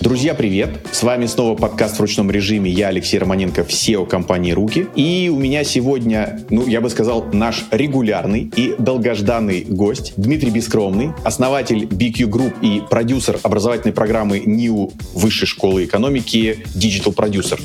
Друзья, привет! С вами снова подкаст в ручном режиме. Я Алексей Романенко, SEO компании «Руки». И у меня сегодня, ну, я бы сказал, наш регулярный и долгожданный гость Дмитрий Бескромный, основатель BQ Group и продюсер образовательной программы НИУ Высшей школы экономики Digital Producer.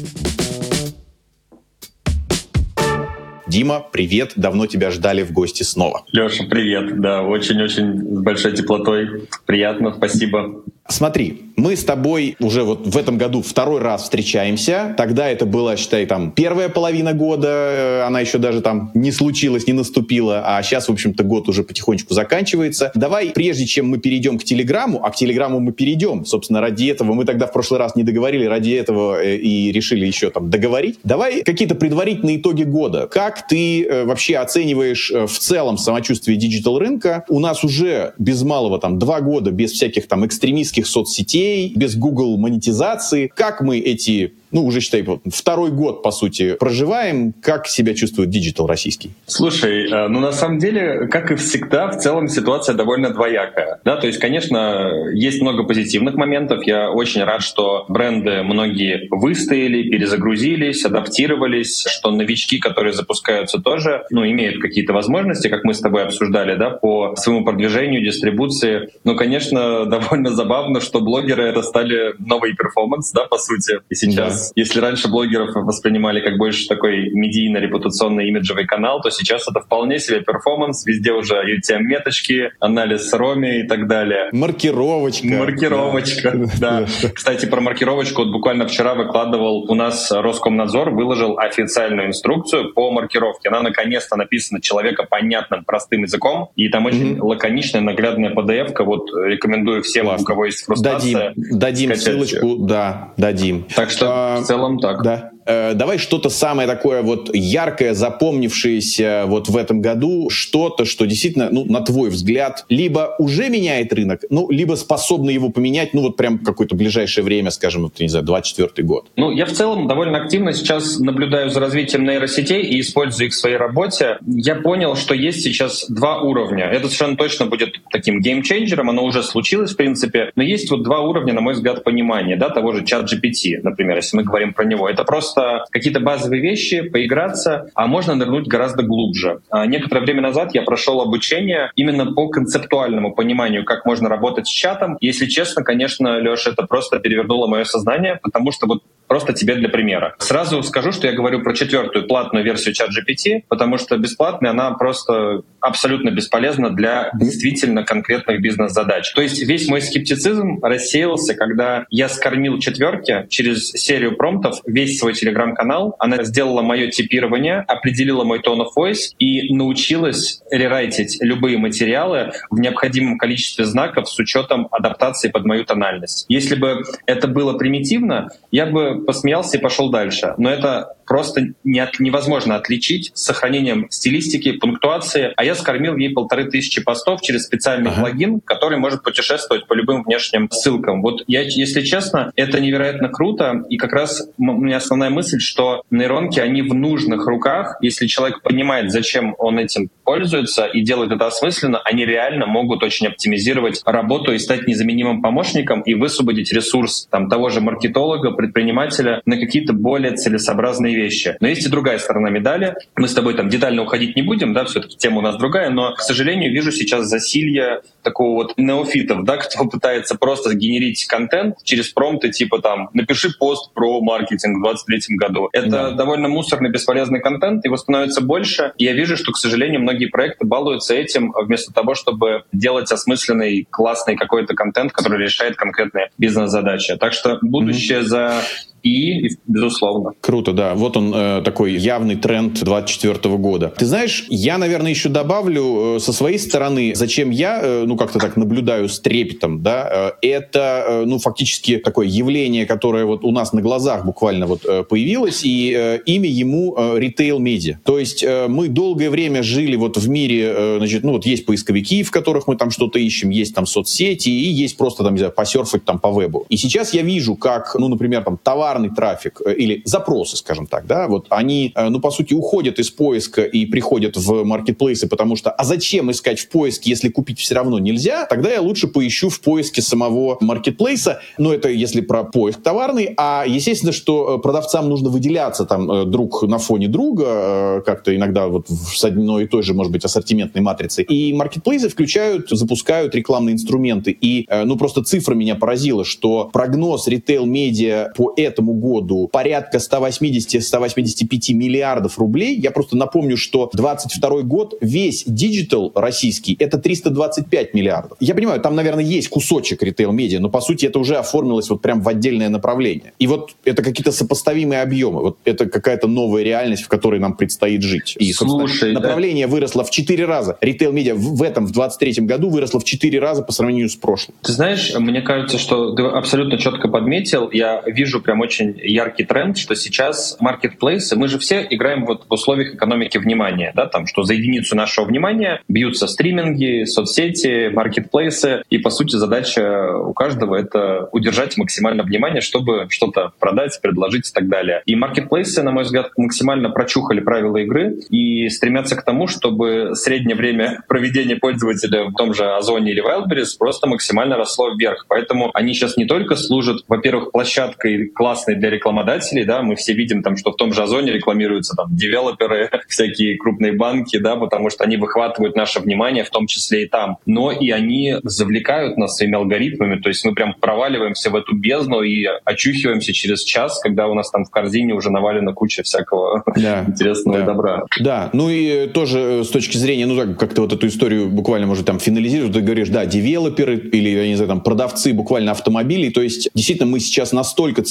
Дима, привет, давно тебя ждали в гости снова. Леша, привет, да, очень-очень с большой теплотой, приятно, спасибо. Смотри, мы с тобой уже вот в этом году второй раз встречаемся. Тогда это была, считай, там первая половина года, э, она еще даже там не случилась, не наступила, а сейчас, в общем-то, год уже потихонечку заканчивается. Давай, прежде чем мы перейдем к Телеграмму, а к Телеграмму мы перейдем, собственно, ради этого, мы тогда в прошлый раз не договорили, ради этого э, и решили еще там договорить. Давай какие-то предварительные итоги года. Как ты э, вообще оцениваешь в целом самочувствие digital рынка? У нас уже без малого там два года без всяких там экстремистских соцсетей, без Google монетизации. Как мы эти ну, уже, считай, вот, второй год, по сути, проживаем. Как себя чувствует digital российский? Слушай, э, ну, на самом деле, как и всегда, в целом ситуация довольно двоякая. Да, то есть, конечно, есть много позитивных моментов. Я очень рад, что бренды многие выстояли, перезагрузились, адаптировались, что новички, которые запускаются тоже, ну, имеют какие-то возможности, как мы с тобой обсуждали, да, по своему продвижению, дистрибуции. Ну, конечно, довольно забавно, что блогеры это стали новый перформанс, да, по сути. И сейчас если раньше блогеров воспринимали как больше такой медийно-репутационный имиджевый канал, то сейчас это вполне себе перформанс. Везде уже UTM-меточки, анализ Роми и так далее. Маркировочка. Маркировочка, да. Кстати, про маркировочку вот буквально вчера выкладывал у нас Роскомнадзор, выложил официальную инструкцию по маркировке. Она наконец-то написана человека понятным, простым языком, и там очень mm-hmm. лаконичная, наглядная PDF-ка. Вот рекомендую всем, Классно. у кого есть фрустрация. Дадим, дадим ссылочку, да, дадим. Так что а, в целом так. Да. Э, давай что-то самое такое вот яркое, запомнившееся вот в этом году, что-то, что действительно, ну, на твой взгляд, либо уже меняет рынок, ну, либо способно его поменять, ну, вот прям какое-то ближайшее время, скажем, вот, не знаю, 24 год. Ну, я в целом довольно активно сейчас наблюдаю за развитием нейросетей и использую их в своей работе. Я понял, что есть сейчас два уровня. Это совершенно точно будет таким геймчейнджером, оно уже случилось, в принципе, но есть вот два уровня, на мой взгляд, понимания, да, того же чат GPT, например, если мы говорим про него. Это просто просто какие-то базовые вещи, поиграться, а можно нырнуть гораздо глубже. А некоторое время назад я прошел обучение именно по концептуальному пониманию, как можно работать с чатом. Если честно, конечно, Леша, это просто перевернуло мое сознание, потому что вот просто тебе для примера. Сразу скажу, что я говорю про четвертую платную версию чат GPT, потому что бесплатная она просто абсолютно бесполезна для действительно конкретных бизнес-задач. То есть весь мой скептицизм рассеялся, когда я скормил четверке через серию промптов весь свой телеграм-канал. Она сделала мое типирование, определила мой tone of voice и научилась рерайтить любые материалы в необходимом количестве знаков с учетом адаптации под мою тональность. Если бы это было примитивно, я бы посмеялся и пошел дальше. Но это просто не от, невозможно отличить с сохранением стилистики, пунктуации. А я скормил ей полторы тысячи постов через специальный ага. плагин, который может путешествовать по любым внешним ссылкам. Вот я, если честно, это невероятно круто. И как раз у меня основная мысль, что нейронки, они в нужных руках. Если человек понимает, зачем он этим пользуется и делает это осмысленно, они реально могут очень оптимизировать работу и стать незаменимым помощником и высвободить ресурс там, того же маркетолога, предпринимателя на какие-то более целесообразные разные вещи. Но есть и другая сторона медали. Мы с тобой там детально уходить не будем, да, все-таки тема у нас другая, но, к сожалению, вижу сейчас засилье такого вот неофитов, да, кто пытается просто генерить контент через промпты типа там «напиши пост про маркетинг в 2023 году». Это да. довольно мусорный, бесполезный контент, его становится больше. И я вижу, что, к сожалению, многие проекты балуются этим вместо того, чтобы делать осмысленный, классный какой-то контент, который решает конкретные бизнес-задачи. Так что будущее mm-hmm. за и, безусловно. Круто, да. Вот он э, такой явный тренд 24 года. Ты знаешь, я, наверное, еще добавлю э, со своей стороны, зачем я, э, ну, как-то так наблюдаю с трепетом, да, э, это, э, ну, фактически такое явление, которое вот у нас на глазах буквально вот э, появилось, и э, имя ему э, ритейл-медиа. То есть э, мы долгое время жили вот в мире, э, значит, ну, вот есть поисковики, в которых мы там что-то ищем, есть там соцсети, и есть просто там, не знаю, посерфать там по вебу. И сейчас я вижу, как, ну, например, там товар товарный трафик э, или запросы, скажем так, да, вот они, э, ну, по сути, уходят из поиска и приходят в маркетплейсы, потому что, а зачем искать в поиске, если купить все равно нельзя, тогда я лучше поищу в поиске самого маркетплейса, ну, это если про поиск товарный, а, естественно, что продавцам нужно выделяться там друг на фоне друга, как-то иногда вот с одной и той же, может быть, ассортиментной матрицей, и маркетплейсы включают, запускают рекламные инструменты, и, ну, просто цифра меня поразила, что прогноз ритейл-медиа по этому году порядка 180-185 миллиардов рублей. Я просто напомню, что 22 год весь digital российский это 325 миллиардов. Я понимаю, там, наверное, есть кусочек ритейл-медиа, но по сути это уже оформилось вот прям в отдельное направление. И вот это какие-то сопоставимые объемы. Вот это какая-то новая реальность, в которой нам предстоит жить. И, Слушай, направление да. выросло в 4 раза. Ритейл-медиа в этом, в 23 году выросло в 4 раза по сравнению с прошлым. Ты знаешь, мне кажется, что ты абсолютно четко подметил. Я вижу прям очень яркий тренд, что сейчас маркетплейсы, мы же все играем вот в условиях экономики внимания, да, там, что за единицу нашего внимания бьются стриминги, соцсети, маркетплейсы, и, по сути, задача у каждого — это удержать максимально внимание, чтобы что-то продать, предложить и так далее. И маркетплейсы, на мой взгляд, максимально прочухали правила игры и стремятся к тому, чтобы среднее время проведения пользователя в том же Озоне или Wildberries просто максимально росло вверх. Поэтому они сейчас не только служат, во-первых, площадкой классной для рекламодателей, да, мы все видим там, что в том же Озоне рекламируются там девелоперы, всякие крупные банки, да, потому что они выхватывают наше внимание, в том числе и там. Но и они завлекают нас своими алгоритмами, то есть мы прям проваливаемся в эту бездну и очухиваемся через час, когда у нас там в корзине уже навалена куча всякого да, интересного да. добра. Да, ну и тоже э, с точки зрения, ну так, как-то вот эту историю буквально, может, там финализировать, ты говоришь, да, девелоперы или, я не знаю, там, продавцы буквально автомобилей, то есть действительно мы сейчас настолько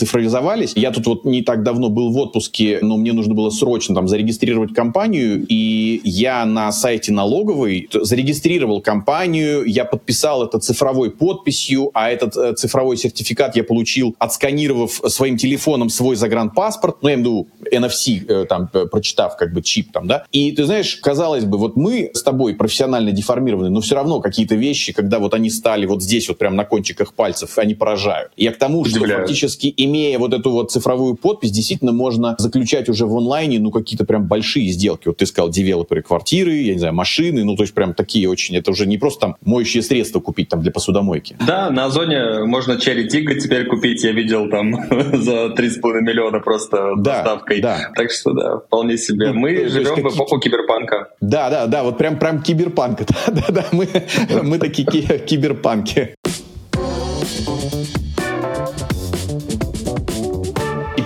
цифровизовались. Я тут вот не так давно был в отпуске, но мне нужно было срочно там зарегистрировать компанию, и я на сайте налоговой зарегистрировал компанию, я подписал это цифровой подписью, а этот э, цифровой сертификат я получил, отсканировав своим телефоном свой загранпаспорт, ну, я имею в виду NFC, э, там, э, прочитав как бы чип там, да. И ты знаешь, казалось бы, вот мы с тобой профессионально деформированы, но все равно какие-то вещи, когда вот они стали вот здесь вот прям на кончиках пальцев, они поражают. Я к тому, что фактически имея вот эту вот цифровую подпись, действительно можно заключать уже в онлайне, ну, какие-то прям большие сделки. Вот ты сказал, девелоперы квартиры, я не знаю, машины, ну, то есть прям такие очень, это уже не просто там моющие средства купить там для посудомойки. Да, на Озоне можно Черри Тига теперь купить, я видел там за 3,5 миллиона просто да, доставкой. Да. Так что да, вполне себе. Ну, мы живем в эпоху киберпанка. Да, да, да, вот прям, прям киберпанк. Да, да, да, мы, мы такие киберпанки.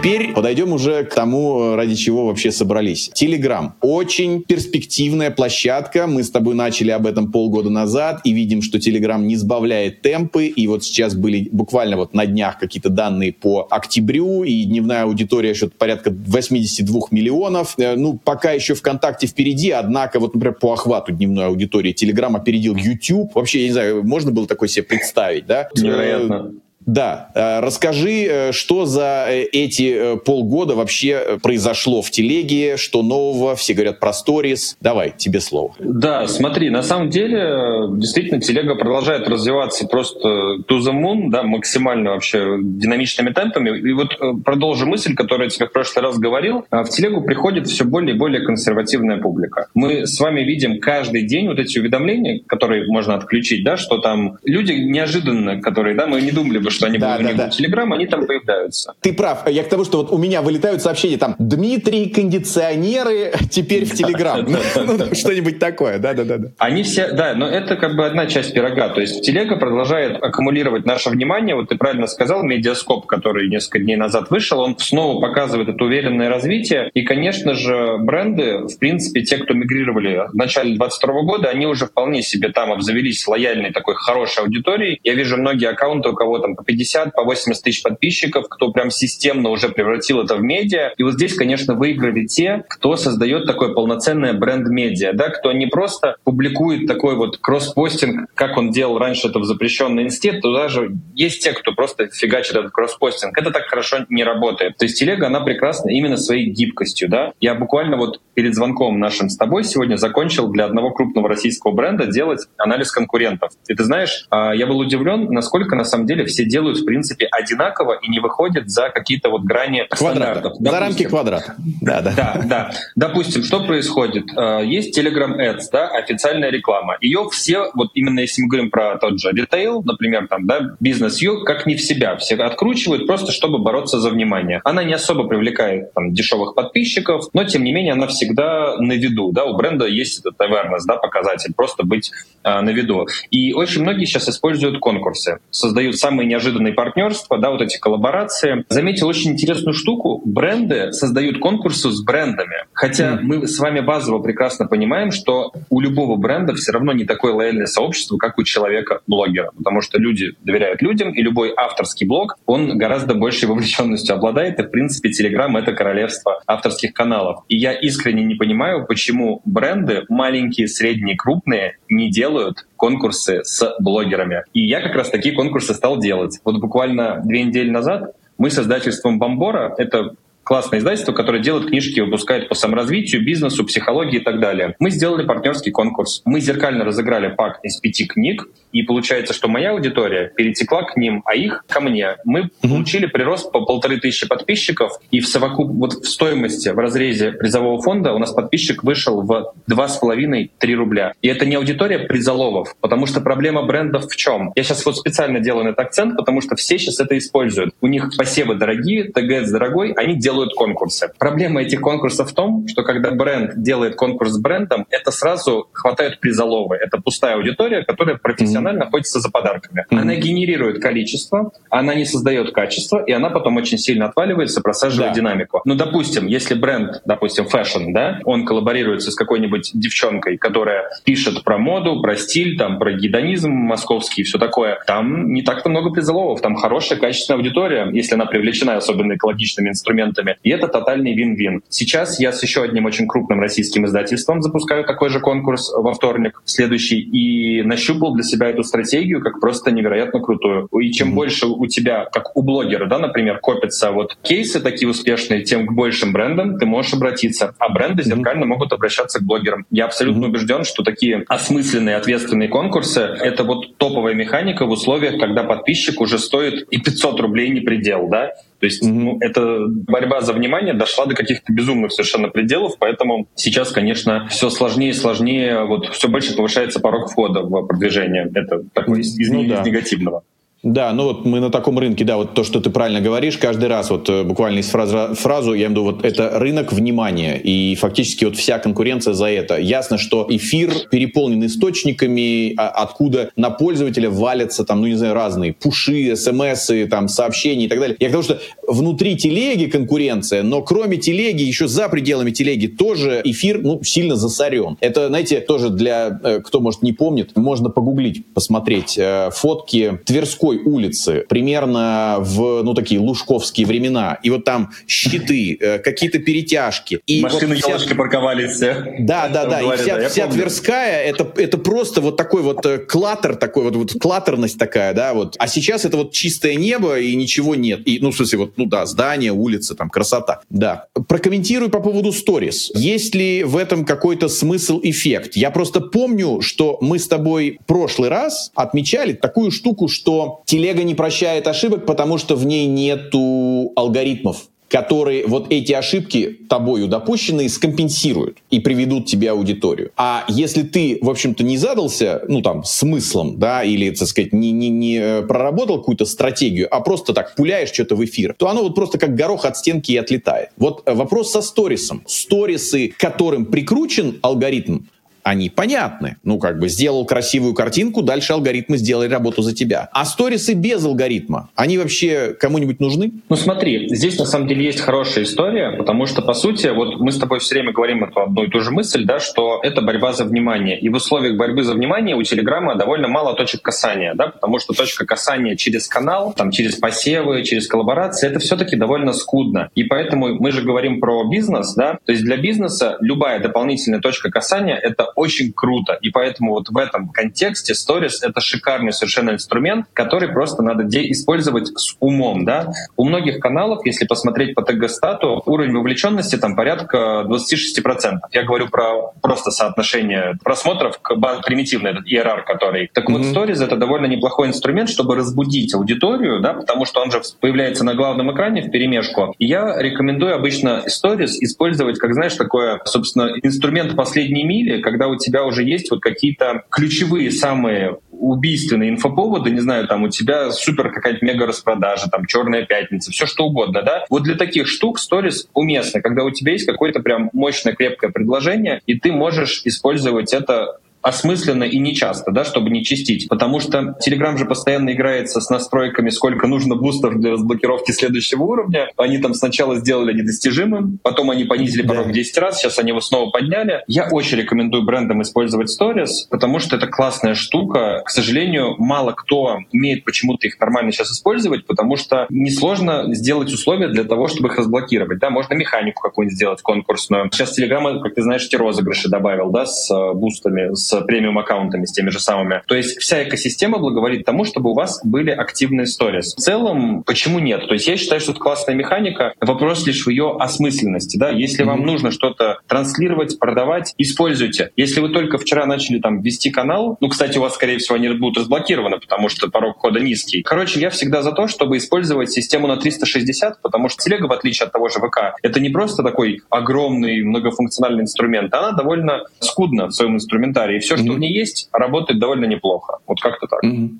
Теперь подойдем уже к тому, ради чего вообще собрались. Телеграм. Очень перспективная площадка. Мы с тобой начали об этом полгода назад и видим, что Телеграм не сбавляет темпы. И вот сейчас были буквально вот на днях какие-то данные по октябрю, и дневная аудитория что-то порядка 82 миллионов. Э, ну, пока еще ВКонтакте впереди, однако вот, например, по охвату дневной аудитории Телеграм опередил YouTube. Вообще, я не знаю, можно было такое себе представить, да? Невероятно. Да, э, расскажи, э, что за э, эти полгода вообще произошло в телеге, что нового, все говорят про сторис. Давай, тебе слово. Да, смотри, на самом деле, действительно, телега продолжает развиваться просто to the moon, да, максимально вообще динамичными темпами. И вот продолжу мысль, которую я тебе в прошлый раз говорил. В телегу приходит все более и более консервативная публика. Мы с вами видим каждый день вот эти уведомления, которые можно отключить, да, что там люди неожиданно, которые, да, мы не думали бы, что они да, будут да, да. Телеграм, они там появляются. Ты прав. Я к тому, что вот у меня вылетают сообщения там «Дмитрий, кондиционеры теперь в Телеграм». Ну, что-нибудь такое, да-да-да. Они все, да, но это как бы одна часть пирога. То есть телега продолжает аккумулировать наше внимание. Вот ты правильно сказал, медиаскоп, который несколько дней назад вышел, он снова показывает это уверенное развитие. И, конечно же, бренды, в принципе, те, кто мигрировали в начале 2022 года, они уже вполне себе там обзавелись лояльной такой хорошей аудиторией. Я вижу многие аккаунты, у кого там 50, по 80 тысяч подписчиков, кто прям системно уже превратил это в медиа. И вот здесь, конечно, выиграли те, кто создает такое полноценное бренд-медиа, да, кто не просто публикует такой вот кросспостинг, как он делал раньше это в запрещенный институт, туда же есть те, кто просто фигачит этот кросспостинг. Это так хорошо не работает. То есть телега, она прекрасна именно своей гибкостью, да. Я буквально вот перед звонком нашим с тобой сегодня закончил для одного крупного российского бренда делать анализ конкурентов. И ты знаешь, а, я был удивлен, насколько на самом деле все делают, в принципе, одинаково и не выходят за какие-то вот грани квадрата. За рамки квадрата. Да, да. Да, да. Допустим, что происходит? А, есть Telegram Ads, да, официальная реклама. Ее все, вот именно если мы говорим про тот же ритейл, например, там, да, бизнес, ее как не в себя. Все откручивают просто, чтобы бороться за внимание. Она не особо привлекает там, дешевых подписчиков, но тем не менее она всегда на виду. Да? У бренда есть этот awareness, да, показатель, просто быть на виду. И очень многие сейчас используют конкурсы, создают самые неожиданные партнерства, да, вот эти коллаборации. Заметил очень интересную штуку. Бренды создают конкурсы с брендами. Хотя mm. мы с вами базово прекрасно понимаем, что у любого бренда все равно не такое лояльное сообщество, как у человека-блогера. Потому что люди доверяют людям, и любой авторский блог, он гораздо большей вовлеченностью обладает. И, в принципе, Telegram — это королевство авторских каналов. И я искренне не понимаю, почему бренды, маленькие, средние, крупные, не делают конкурсы с блогерами. И я как раз такие конкурсы стал делать. Вот буквально две недели назад мы с издательством Бомбора, это классное издательство, которое делает книжки, выпускает по саморазвитию, бизнесу, психологии и так далее. Мы сделали партнерский конкурс. Мы зеркально разыграли пак из пяти книг, и получается, что моя аудитория перетекла к ним, а их ко мне. Мы mm-hmm. получили прирост по полторы тысячи подписчиков, и в совокуп вот в стоимости, в разрезе призового фонда у нас подписчик вышел в два с половиной три рубля. И это не аудитория призоловов, потому что проблема брендов в чем? Я сейчас вот специально делаю на этот акцент, потому что все сейчас это используют. У них посевы дорогие, TG Ads дорогой, они делают делают конкурсы. Проблема этих конкурсов в том, что когда бренд делает конкурс с брендом, это сразу хватает призоловы. Это пустая аудитория, которая профессионально угу. охотится за подарками. Угу. Она генерирует количество, она не создает качество, и она потом очень сильно отваливается, просаживает да. динамику. Ну, допустим, если бренд, допустим, фэшн, да, он коллаборируется с какой-нибудь девчонкой, которая пишет про моду, про стиль, там, про гедонизм московский и все такое, там не так-то много призоловов, там хорошая, качественная аудитория, если она привлечена особенно экологичными инструментами брендами. И это тотальный вин-вин. Сейчас я с еще одним очень крупным российским издательством запускаю такой же конкурс во вторник, следующий, и нащупал для себя эту стратегию как просто невероятно крутую. И чем mm-hmm. больше у тебя, как у блогера, да, например, копятся вот кейсы такие успешные, тем к большим брендам ты можешь обратиться. А бренды зеркально mm-hmm. могут обращаться к блогерам. Я абсолютно mm-hmm. убежден, что такие осмысленные, ответственные конкурсы — это вот топовая механика в условиях, когда подписчик уже стоит и 500 рублей не предел, да, то есть ну, эта борьба за внимание дошла до каких-то безумных совершенно пределов, поэтому сейчас, конечно, все сложнее и сложнее, вот все больше повышается порог входа в продвижение. Это такой из, из, ну, из да. негативного. Да, ну вот мы на таком рынке, да, вот то, что ты правильно говоришь, каждый раз вот э, буквально из фразы, фразу, я имею в виду, вот это рынок внимания, и фактически вот вся конкуренция за это. Ясно, что эфир переполнен источниками, а, откуда на пользователя валятся там, ну не знаю, разные пуши, смс, там, сообщения и так далее. Я к тому, что внутри телеги конкуренция, но кроме телеги, еще за пределами телеги тоже эфир, ну, сильно засорен. Это, знаете, тоже для, э, кто, может, не помнит, можно погуглить, посмотреть э, фотки Тверской Тверской улицы, примерно в, ну, такие лужковские времена. И вот там щиты, э, какие-то перетяжки. И Машины вот елочки вся... парковались все. Да, да, да. и вся, да, вся Тверская, это, это просто вот такой вот э, клатер, такой вот, вот клатерность такая, да, вот. А сейчас это вот чистое небо и ничего нет. И, ну, в смысле, вот, ну да, здание, улица, там, красота. Да. Прокомментирую по поводу сторис. Есть ли в этом какой-то смысл, эффект? Я просто помню, что мы с тобой прошлый раз отмечали такую штуку, что телега не прощает ошибок, потому что в ней нету алгоритмов которые вот эти ошибки тобою допущенные скомпенсируют и приведут тебе аудиторию. А если ты, в общем-то, не задался, ну, там, смыслом, да, или, так сказать, не, не, не э, проработал какую-то стратегию, а просто так пуляешь что-то в эфир, то оно вот просто как горох от стенки и отлетает. Вот э, вопрос со сторисом. Сторисы, к которым прикручен алгоритм, они понятны. Ну, как бы сделал красивую картинку, дальше алгоритмы сделали работу за тебя. А сторисы без алгоритма, они вообще кому-нибудь нужны? Ну, смотри, здесь на самом деле есть хорошая история, потому что, по сути, вот мы с тобой все время говорим эту одну и ту же мысль, да, что это борьба за внимание. И в условиях борьбы за внимание у Телеграма довольно мало точек касания, да, потому что точка касания через канал, там, через посевы, через коллаборации, это все-таки довольно скудно. И поэтому мы же говорим про бизнес, да, то есть для бизнеса любая дополнительная точка касания — это очень круто. И поэтому вот в этом контексте Stories — это шикарный совершенно инструмент, который просто надо использовать с умом. Да? У многих каналов, если посмотреть по ТГ-стату, уровень вовлеченности там порядка 26%. Я говорю про просто соотношение просмотров к примитивный этот ERR, который... Так вот, mm-hmm. Stories — это довольно неплохой инструмент, чтобы разбудить аудиторию, да, потому что он же появляется на главном экране в перемешку. И я рекомендую обычно Stories использовать, как, знаешь, такое, собственно, инструмент последней мили, когда у тебя уже есть вот какие-то ключевые самые убийственные инфоповоды, не знаю, там у тебя супер какая-то мега распродажа, там черная пятница, все что угодно, да. Вот для таких штук сторис уместно, когда у тебя есть какое-то прям мощное крепкое предложение, и ты можешь использовать это осмысленно и нечасто, да, чтобы не чистить. Потому что Telegram же постоянно играется с настройками, сколько нужно бустов для разблокировки следующего уровня. Они там сначала сделали недостижимым, потом они понизили порог в 10 раз, сейчас они его снова подняли. Я очень рекомендую брендам использовать Stories, потому что это классная штука. К сожалению, мало кто умеет почему-то их нормально сейчас использовать, потому что несложно сделать условия для того, чтобы их разблокировать. Да, можно механику какую-нибудь сделать конкурсную. Сейчас Telegram, как ты знаешь, эти розыгрыши добавил, да, с э, бустами, с премиум-аккаунтами, с теми же самыми. То есть вся экосистема благоволит тому, чтобы у вас были активные сторис. В целом, почему нет? То есть я считаю, что это классная механика. Вопрос лишь в ее осмысленности. Да? Если mm-hmm. вам нужно что-то транслировать, продавать, используйте. Если вы только вчера начали там вести канал, ну, кстати, у вас, скорее всего, они будут разблокированы, потому что порог входа низкий. Короче, я всегда за то, чтобы использовать систему на 360, потому что телега, в отличие от того же ВК, это не просто такой огромный многофункциональный инструмент, она довольно скудна в своем инструментарии все, что mm-hmm. в ней есть, работает довольно неплохо. Вот как-то так. Mm-hmm.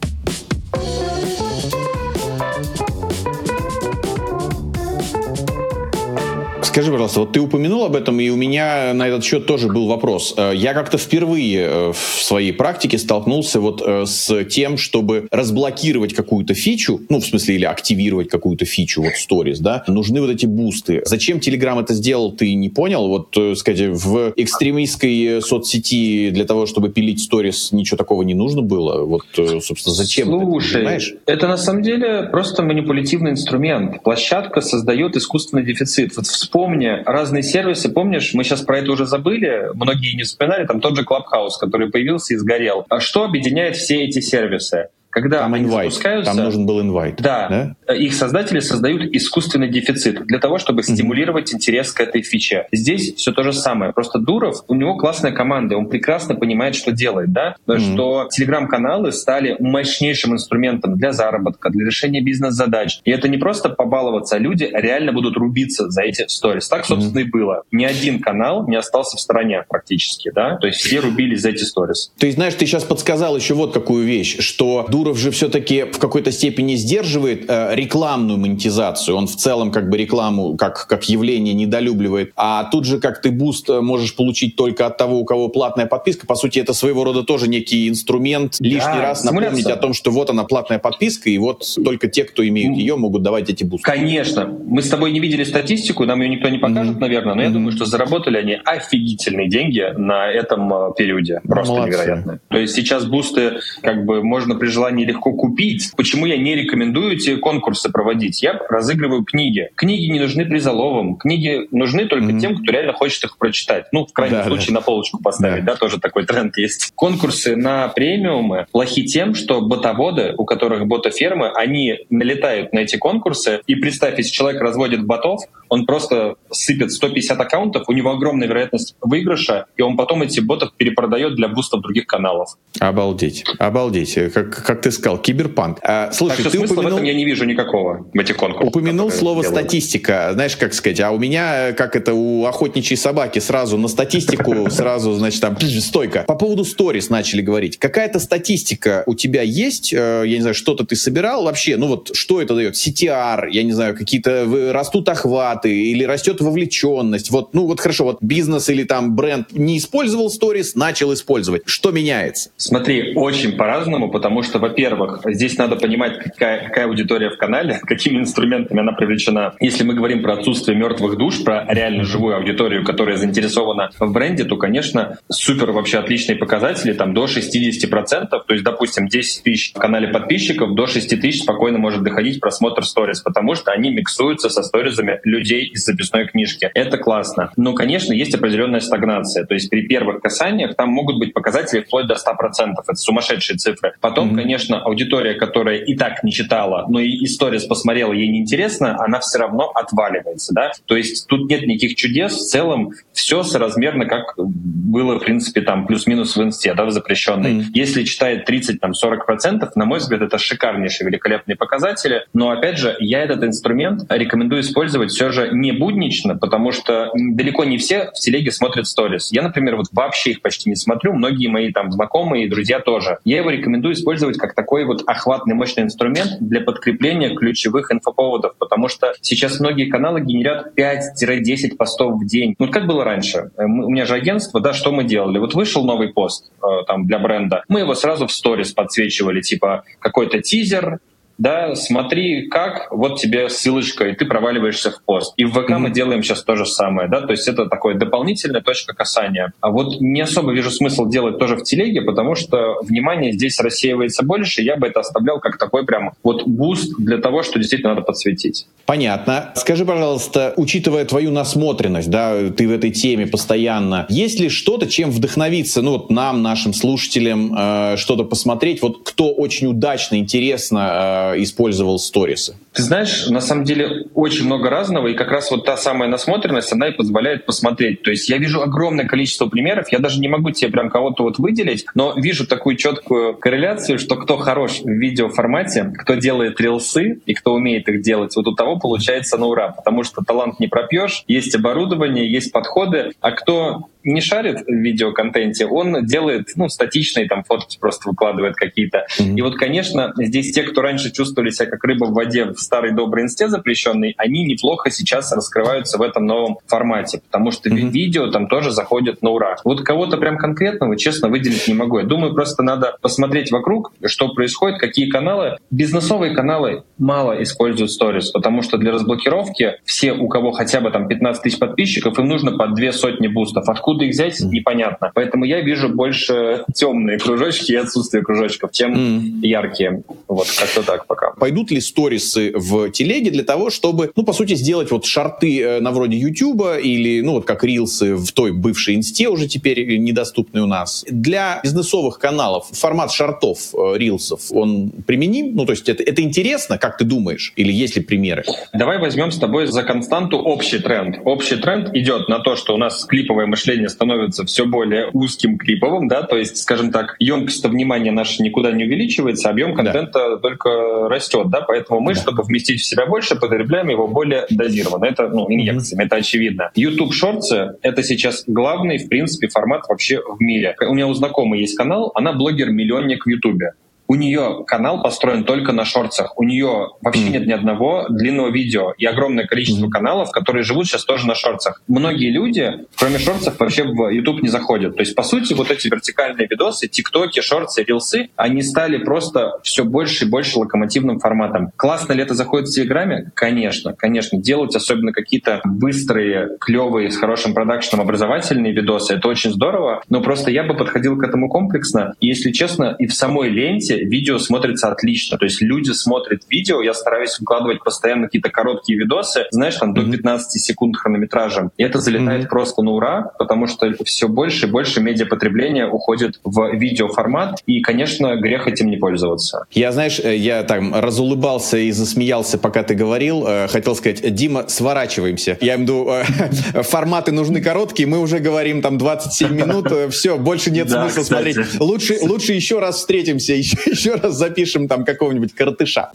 Скажи, пожалуйста, вот ты упомянул об этом, и у меня на этот счет тоже был вопрос. Э, я как-то впервые э, в своей практике столкнулся вот э, с тем, чтобы разблокировать какую-то фичу, ну, в смысле, или активировать какую-то фичу, вот Stories, да, нужны вот эти бусты. Зачем Telegram это сделал, ты не понял? Вот, сказать, в экстремистской соцсети для того, чтобы пилить Stories, ничего такого не нужно было? Вот, собственно, зачем Слушай, это, это на самом деле просто манипулятивный инструмент. Площадка создает искусственный дефицит. Вот вспомни помни разные сервисы. Помнишь, мы сейчас про это уже забыли, многие не вспоминали, там тот же Clubhouse, который появился и сгорел. А что объединяет все эти сервисы? Когда там они invite. запускаются... Там нужен был инвайт. Да, да, их создатели создают искусственный дефицит для того, чтобы стимулировать mm-hmm. интерес к этой фиче. Здесь все то же самое. Просто Дуров, у него классная команда, он прекрасно понимает, что делает, да, mm-hmm. что телеграм-каналы стали мощнейшим инструментом для заработка, для решения бизнес-задач. И это не просто побаловаться, а люди реально будут рубиться за эти сторис. Так, собственно, mm-hmm. и было. Ни один канал не остался в стороне практически, да, то есть все рубились за эти сторис. Ты знаешь, ты сейчас подсказал еще вот какую вещь, что Дуров Дуров же все-таки в какой-то степени сдерживает э, рекламную монетизацию. Он в целом как бы рекламу как, как явление недолюбливает. А тут же как ты буст э, можешь получить только от того, у кого платная подписка. По сути, это своего рода тоже некий инструмент. Лишний да, раз напомнить стимуляция. о том, что вот она платная подписка, и вот только те, кто имеют ее, могут давать эти бусты. Конечно. Мы с тобой не видели статистику, нам ее никто не покажет, mm-hmm. наверное, но mm-hmm. я думаю, что заработали они офигительные деньги на этом э, периоде. Просто Молодцы. невероятно. То есть сейчас бусты как бы можно при желании легко купить. Почему я не рекомендую эти конкурсы проводить? Я разыгрываю книги. Книги не нужны призоловым. Книги нужны только mm-hmm. тем, кто реально хочет их прочитать. Ну, в крайнем да, случае, да. на полочку поставить, да. да, тоже такой тренд есть. Конкурсы на премиумы плохи тем, что ботоводы, у которых ботофермы, они налетают на эти конкурсы. И представь, если человек разводит ботов, он просто сыпет 150 аккаунтов, у него огромная вероятность выигрыша, и он потом эти ботов перепродает для бустов других каналов. Обалдеть, обалдеть. Как, как ты сказал, киберпанк. А, слушай, так что ты смысла упомянул... в этом я не вижу никакого в этих конкурсах. Упомянул слово делают. статистика. Знаешь, как сказать, а у меня, как это у охотничьей собаки, сразу на статистику, сразу, значит, там, стойка. По поводу сторис начали говорить. Какая-то статистика у тебя есть? Э, я не знаю, что-то ты собирал вообще? Ну вот, что это дает? CTR, я не знаю, какие-то растут охваты или растет вовлеченность? Вот, ну вот хорошо, вот бизнес или там бренд не использовал сторис, начал использовать. Что меняется? Смотри, очень по-разному, потому что, во-первых, здесь надо понимать, какая, какая аудитория в канале, какими инструментами она привлечена. Если мы говорим про отсутствие мертвых душ, про реально живую аудиторию, которая заинтересована в бренде, то, конечно, супер вообще отличные показатели, там до 60%. То есть, допустим, 10 тысяч в канале подписчиков, до 6 тысяч спокойно может доходить просмотр сторис, потому что они миксуются со сторизами людей людей из записной книжки. Это классно. Но, конечно, есть определенная стагнация. То есть при первых касаниях там могут быть показатели вплоть до 100%. Это сумасшедшие цифры. Потом, mm-hmm. конечно, аудитория, которая и так не читала, но и история посмотрела, ей неинтересно, она все равно отваливается. Да? То есть тут нет никаких чудес. В целом все соразмерно, как было, в принципе, там плюс-минус в инсте, да, в запрещенной. Mm-hmm. Если читает 30-40%, на мой взгляд, это шикарнейшие, великолепные показатели. Но, опять же, я этот инструмент рекомендую использовать все же не буднично, потому что далеко не все в телеге смотрят сторис. Я, например, вот вообще их почти не смотрю, многие мои там знакомые и друзья тоже. Я его рекомендую использовать как такой вот охватный мощный инструмент для подкрепления ключевых инфоповодов, потому что сейчас многие каналы генерят 5-10 постов в день. Ну, как было раньше? У меня же агентство, да, что мы делали? Вот вышел новый пост э, там для бренда, мы его сразу в сторис подсвечивали, типа какой-то тизер, да, смотри, как, вот тебе ссылочка, и ты проваливаешься в пост. И в ВК mm-hmm. мы делаем сейчас то же самое, да, то есть это такое дополнительная точка касания. А вот не особо вижу смысл делать тоже в телеге, потому что внимание здесь рассеивается больше, я бы это оставлял как такой прям вот буст для того, что действительно надо подсветить. Понятно. Скажи, пожалуйста, учитывая твою насмотренность, да, ты в этой теме постоянно, есть ли что-то, чем вдохновиться, ну вот нам, нашим слушателям, э, что-то посмотреть, вот кто очень удачно, интересно э, использовал сторисы? Ты знаешь, на самом деле очень много разного, и как раз вот та самая насмотренность, она и позволяет посмотреть. То есть я вижу огромное количество примеров, я даже не могу тебе прям кого-то вот выделить, но вижу такую четкую корреляцию, что кто хорош в видеоформате, кто делает рилсы и кто умеет их делать, вот у того получается на ура, потому что талант не пропьешь, есть оборудование, есть подходы, а кто не шарит в видеоконтенте, он делает ну, статичные там фотки, просто выкладывает какие-то. Mm-hmm. И вот, конечно, здесь те, кто раньше чувствовали себя как рыба в воде в старой доброй инсте запрещенной, они неплохо сейчас раскрываются в этом новом формате, потому что mm-hmm. видео там тоже заходят на ура. Вот кого-то прям конкретного, честно, выделить не могу. Я думаю, просто надо посмотреть вокруг, что происходит, какие каналы. Бизнесовые каналы мало используют сторис, потому что для разблокировки все, у кого хотя бы там 15 тысяч подписчиков, им нужно по две сотни бустов. Откуда их взять, непонятно. Поэтому я вижу больше темные кружочки и отсутствие кружочков, чем mm. яркие. Вот, как-то так пока. Пойдут ли сторисы в телеге для того, чтобы, ну, по сути, сделать вот шарты э, на вроде Ютуба или, ну, вот как рилсы в той бывшей инсте уже теперь недоступны у нас. Для бизнесовых каналов формат шартов, э, рилсов, он применим? Ну, то есть это, это интересно, как ты думаешь? Или есть ли примеры? Давай возьмем с тобой за константу общий тренд. Общий тренд идет на то, что у нас клиповое мышление становится все более узким клиповым, да, то есть, скажем так, емкость внимания наша никуда не увеличивается, объем контента да. только растет, да, поэтому мы, да. чтобы вместить в себя больше, потребляем его более дозированно. Это, ну, инъекциями, это очевидно. YouTube Shorts — это сейчас главный, в принципе, формат вообще в мире. У меня у знакомой есть канал, она блогер-миллионник в YouTube у нее канал построен только на шорцах. У нее вообще mm. нет ни одного длинного видео. И огромное количество mm. каналов, которые живут сейчас тоже на шорцах. Многие люди, кроме шорцев, вообще в YouTube не заходят. То есть, по сути, вот эти вертикальные видосы, тиктоки, шорцы, рилсы, они стали просто все больше и больше локомотивным форматом. Классно ли это заходит в Телеграме? Конечно, конечно. Делать особенно какие-то быстрые, клевые, с хорошим продакшеном образовательные видосы, это очень здорово. Но просто я бы подходил к этому комплексно. И, если честно, и в самой ленте видео смотрится отлично. То есть люди смотрят видео, я стараюсь выкладывать постоянно какие-то короткие видосы, знаешь, там mm-hmm. до 15 секунд хронометражем. И это залетает mm-hmm. просто на ура, потому что все больше и больше медиапотребления уходит в видеоформат, и, конечно, грех этим не пользоваться. Я, знаешь, э, я там разулыбался и засмеялся, пока ты говорил. Э, хотел сказать, Дима, сворачиваемся. Я имею в виду, э, форматы нужны короткие, мы уже говорим там 27 минут, все, больше нет смысла смотреть. Лучше еще раз встретимся, еще, еще раз запишем там какого-нибудь коротыша.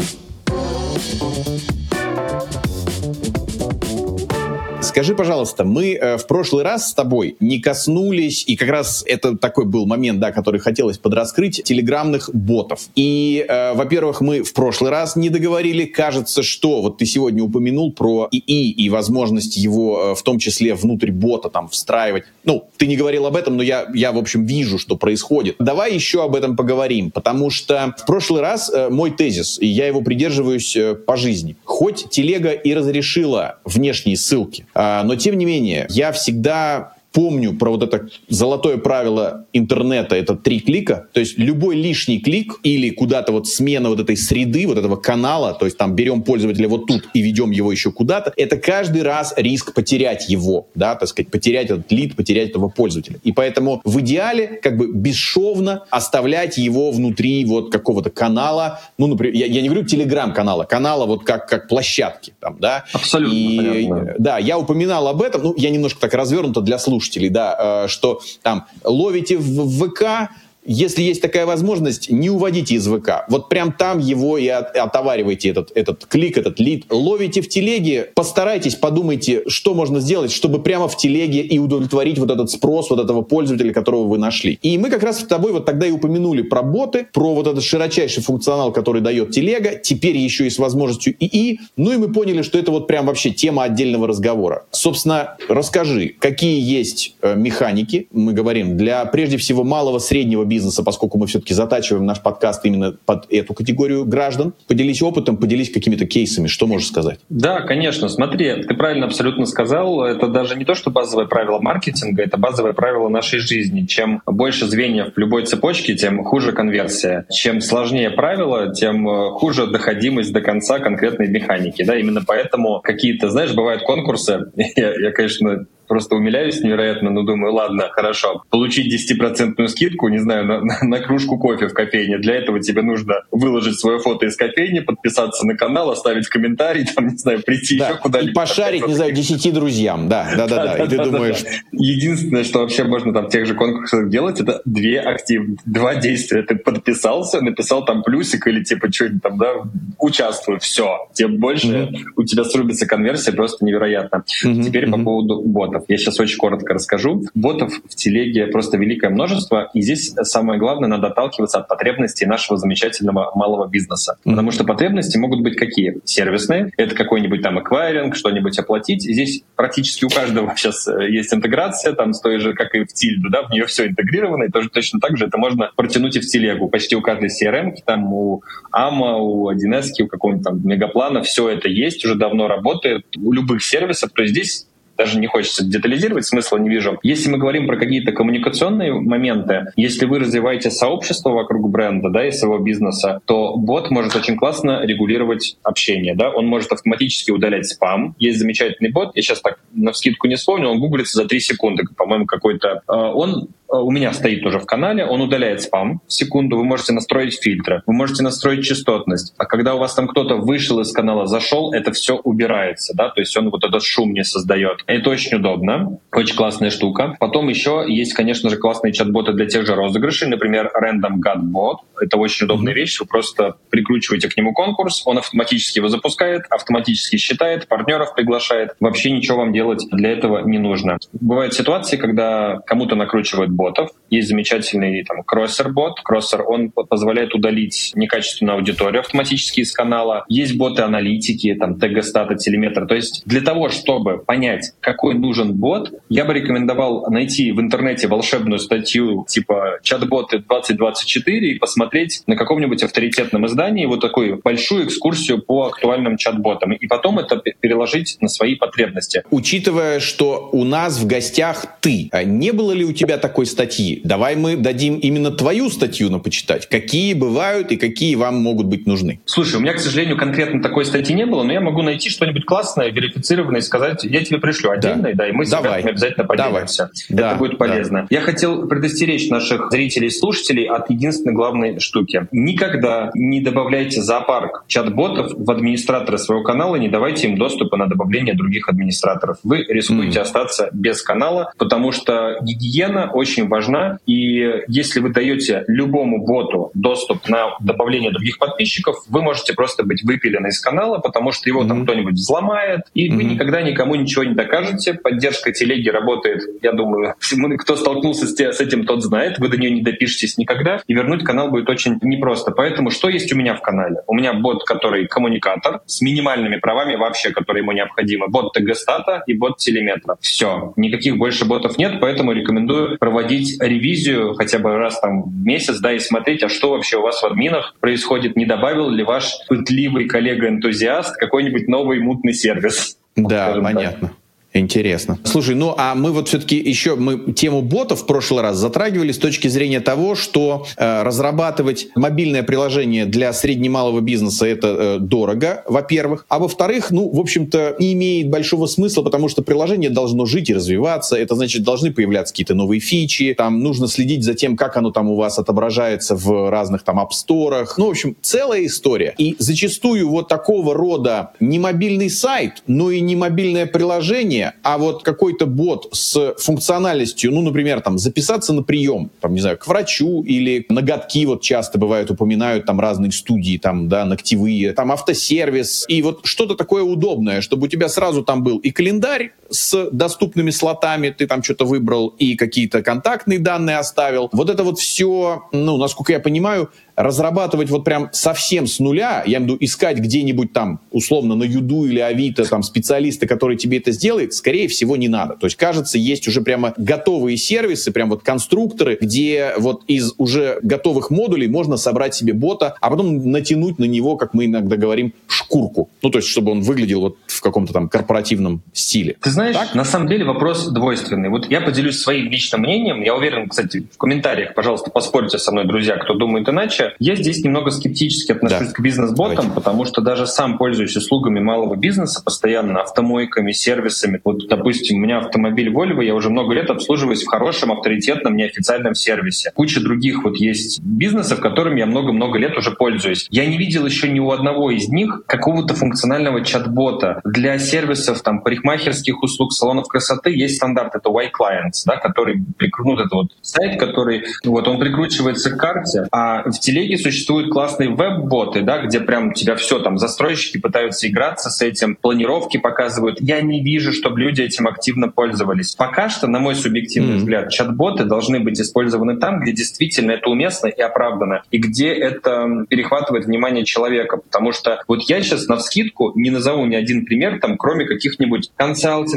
Скажи, пожалуйста, мы э, в прошлый раз с тобой не коснулись, и как раз это такой был момент, да, который хотелось подраскрыть, телеграмных ботов. И, э, во-первых, мы в прошлый раз не договорили, кажется, что вот ты сегодня упомянул про ИИ и возможность его э, в том числе внутрь бота там встраивать. Ну, ты не говорил об этом, но я, я в общем, вижу, что происходит. Давай еще об этом поговорим, потому что в прошлый раз э, мой тезис, и я его придерживаюсь э, по жизни. Хоть телега и разрешила внешние ссылки, но, тем не менее, я всегда помню про вот это золотое правило интернета, это три клика. То есть любой лишний клик или куда-то вот смена вот этой среды, вот этого канала, то есть там берем пользователя вот тут и ведем его еще куда-то, это каждый раз риск потерять его, да, так сказать, потерять этот лид, потерять этого пользователя. И поэтому в идеале как бы бесшовно оставлять его внутри вот какого-то канала, ну, например, я, я не говорю телеграм-канала, канала вот как, как площадки там, да. Абсолютно. И, понятно. да, я упоминал об этом, ну, я немножко так развернуто для слушателей, да, э, что там ловите в ВК, если есть такая возможность, не уводите из ВК. Вот прям там его и от, отоваривайте, этот, этот клик, этот лид. Ловите в телеге, постарайтесь, подумайте, что можно сделать, чтобы прямо в телеге и удовлетворить вот этот спрос вот этого пользователя, которого вы нашли. И мы как раз с тобой вот тогда и упомянули про боты, про вот этот широчайший функционал, который дает телега, теперь еще и с возможностью ИИ. Ну и мы поняли, что это вот прям вообще тема отдельного разговора. Собственно, расскажи, какие есть э, механики, мы говорим, для прежде всего малого, среднего бизнеса, поскольку мы все-таки затачиваем наш подкаст именно под эту категорию граждан. Поделись опытом, поделись какими-то кейсами. Что можешь сказать? Да, конечно. Смотри, ты правильно абсолютно сказал. Это даже не то, что базовое правило маркетинга, это базовое правило нашей жизни. Чем больше звеньев в любой цепочке, тем хуже конверсия. Чем сложнее правило, тем э, хуже доходимость до конца конкретной механики. Да, именно поэтому какие-то, знаешь, бывают конкурсы. Я, я конечно, просто умиляюсь невероятно, но думаю, ладно, хорошо, получить 10% скидку, не знаю, на, на, на кружку кофе в кофейне, для этого тебе нужно выложить свое фото из кофейни, подписаться на канал, оставить комментарий, там, не знаю, прийти да. еще куда-нибудь. И пошарить, не знаю, 10 друзьям, да, да, да, да, и ты думаешь... Единственное, что вообще можно там в тех же конкурсах делать, это две актив, два действия. Ты подписался, написал там плюсик или типа что-нибудь там, да, участвуй, все. Тем больше у тебя срубится конверсия просто невероятно. Теперь по поводу ботов ботов. Я сейчас очень коротко расскажу. Ботов в телеге просто великое множество, и здесь самое главное, надо отталкиваться от потребностей нашего замечательного малого бизнеса. Потому что потребности могут быть какие? Сервисные, это какой-нибудь там эквайринг, что-нибудь оплатить. И здесь практически у каждого сейчас э, есть интеграция, там с той же, как и в Тильду, да, в нее все интегрировано, и тоже точно так же это можно протянуть и в телегу. Почти у каждой CRM, там у AMA, у 1С, у какого-нибудь там мегаплана, все это есть, уже давно работает, у любых сервисов, то есть здесь даже не хочется детализировать, смысла не вижу. Если мы говорим про какие-то коммуникационные моменты, если вы развиваете сообщество вокруг бренда, да, и своего бизнеса, то бот может очень классно регулировать общение, да, он может автоматически удалять спам. Есть замечательный бот, я сейчас так на вскидку не вспомню, он гуглится за 3 секунды, по-моему, какой-то. А, он Э, у меня стоит тоже в канале, он удаляет спам в секунду, вы можете настроить фильтры, вы можете настроить частотность. А когда у вас там кто-то вышел из канала, зашел, это все убирается, да, то есть он вот этот шум не создает. Это очень удобно, очень классная штука. Потом еще есть, конечно же, классные чат-боты для тех же розыгрышей, например, Random God Bot. Это очень удобная вещь, вы просто прикручиваете к нему конкурс, он автоматически его запускает, автоматически считает, партнеров приглашает. Вообще ничего вам делать для этого не нужно. Бывают ситуации, когда кому-то накручивают ботов. Есть замечательный там кроссер-бот. Кроссер, он позволяет удалить некачественную аудиторию автоматически из канала. Есть боты-аналитики, там, тег-стата, телеметр. То есть для того, чтобы понять, какой нужен бот, я бы рекомендовал найти в интернете волшебную статью типа «Чат-боты 2024» и посмотреть на каком-нибудь авторитетном издании вот такую большую экскурсию по актуальным чат-ботам. И потом это переложить на свои потребности. Учитывая, что у нас в гостях ты, а не было ли у тебя такой статьи. Давай мы дадим именно твою статью на почитать. Какие бывают и какие вам могут быть нужны? Слушай, у меня, к сожалению, конкретно такой статьи не было, но я могу найти что-нибудь классное, верифицированное и сказать, я тебе пришлю отдельно, да, да и мы с Давай. обязательно поделимся. Давай. Это да, будет полезно. Да. Я хотел предостеречь наших зрителей и слушателей от единственной главной штуки. Никогда не добавляйте зоопарк чат-ботов в администраторы своего канала, не давайте им доступа на добавление других администраторов. Вы рискуете mm. остаться без канала, потому что гигиена очень очень важна. И если вы даете любому боту доступ на добавление других подписчиков, вы можете просто быть выпилены из канала, потому что его mm-hmm. там кто-нибудь взломает, и mm-hmm. вы никогда никому ничего не докажете. Поддержка телеги работает, я думаю, кто столкнулся с, этим, тот знает, вы до нее не допишетесь никогда, и вернуть канал будет очень непросто. Поэтому что есть у меня в канале? У меня бот, который коммуникатор, с минимальными правами вообще, которые ему необходимы. Бот ТГ-стата и бот телеметра. Все. Никаких больше ботов нет, поэтому рекомендую проводить проводить ревизию хотя бы раз там в месяц, да, и смотреть, а что вообще у вас в админах происходит, не добавил ли ваш пытливый коллега-энтузиаст какой-нибудь новый мутный сервис. Да, понятно. Так. Интересно. Слушай, ну а мы вот все-таки еще мы тему ботов в прошлый раз затрагивали с точки зрения того, что э, разрабатывать мобильное приложение для среднемалого бизнеса это э, дорого, во-первых, а во-вторых, ну, в общем-то, не имеет большого смысла, потому что приложение должно жить и развиваться, это значит, должны появляться какие-то новые фичи, там нужно следить за тем, как оно там у вас отображается в разных там апсторах, ну, в общем, целая история. И зачастую вот такого рода не мобильный сайт, но и не мобильное приложение приложение, а вот какой-то бот с функциональностью, ну, например, там, записаться на прием, там, не знаю, к врачу или ноготки вот часто бывают, упоминают там разные студии, там, да, ногтевые, там, автосервис, и вот что-то такое удобное, чтобы у тебя сразу там был и календарь с доступными слотами, ты там что-то выбрал, и какие-то контактные данные оставил. Вот это вот все, ну, насколько я понимаю, разрабатывать вот прям совсем с нуля, я имею в виду искать где-нибудь там, условно, на Юду или Авито там специалиста, который тебе это сделает, скорее всего, не надо. То есть, кажется, есть уже прямо готовые сервисы, прям вот конструкторы, где вот из уже готовых модулей можно собрать себе бота, а потом натянуть на него, как мы иногда говорим, шкурку. Ну, то есть, чтобы он выглядел вот в каком-то там корпоративном стиле. Ты знаешь, так? на самом деле вопрос двойственный. Вот я поделюсь своим личным мнением. Я уверен, кстати, в комментариях, пожалуйста, поспорьте со мной, друзья, кто думает иначе. Я здесь немного скептически отношусь да. к бизнес-ботам, потому что даже сам пользуюсь услугами малого бизнеса постоянно, автомойками, сервисами. Вот, допустим, у меня автомобиль Volvo, я уже много лет обслуживаюсь в хорошем, авторитетном, неофициальном сервисе. Куча других вот есть бизнесов, которыми я много-много лет уже пользуюсь. Я не видел еще ни у одного из них какого-то функционального чат-бота. Для сервисов, там, парикмахерских услуг, салонов красоты есть стандарт, это Y-Clients, да, который прикрутит это вот сайт, который, вот он прикручивается к карте, а в теле телеге существуют классные веб-боты, да, где прям у тебя все там застройщики пытаются играться с этим, планировки показывают. Я не вижу, чтобы люди этим активно пользовались. Пока что, на мой субъективный mm-hmm. взгляд, чат-боты должны быть использованы там, где действительно это уместно и оправдано, и где это перехватывает внимание человека. Потому что вот я сейчас на вскидку не назову ни один пример, там, кроме каких-нибудь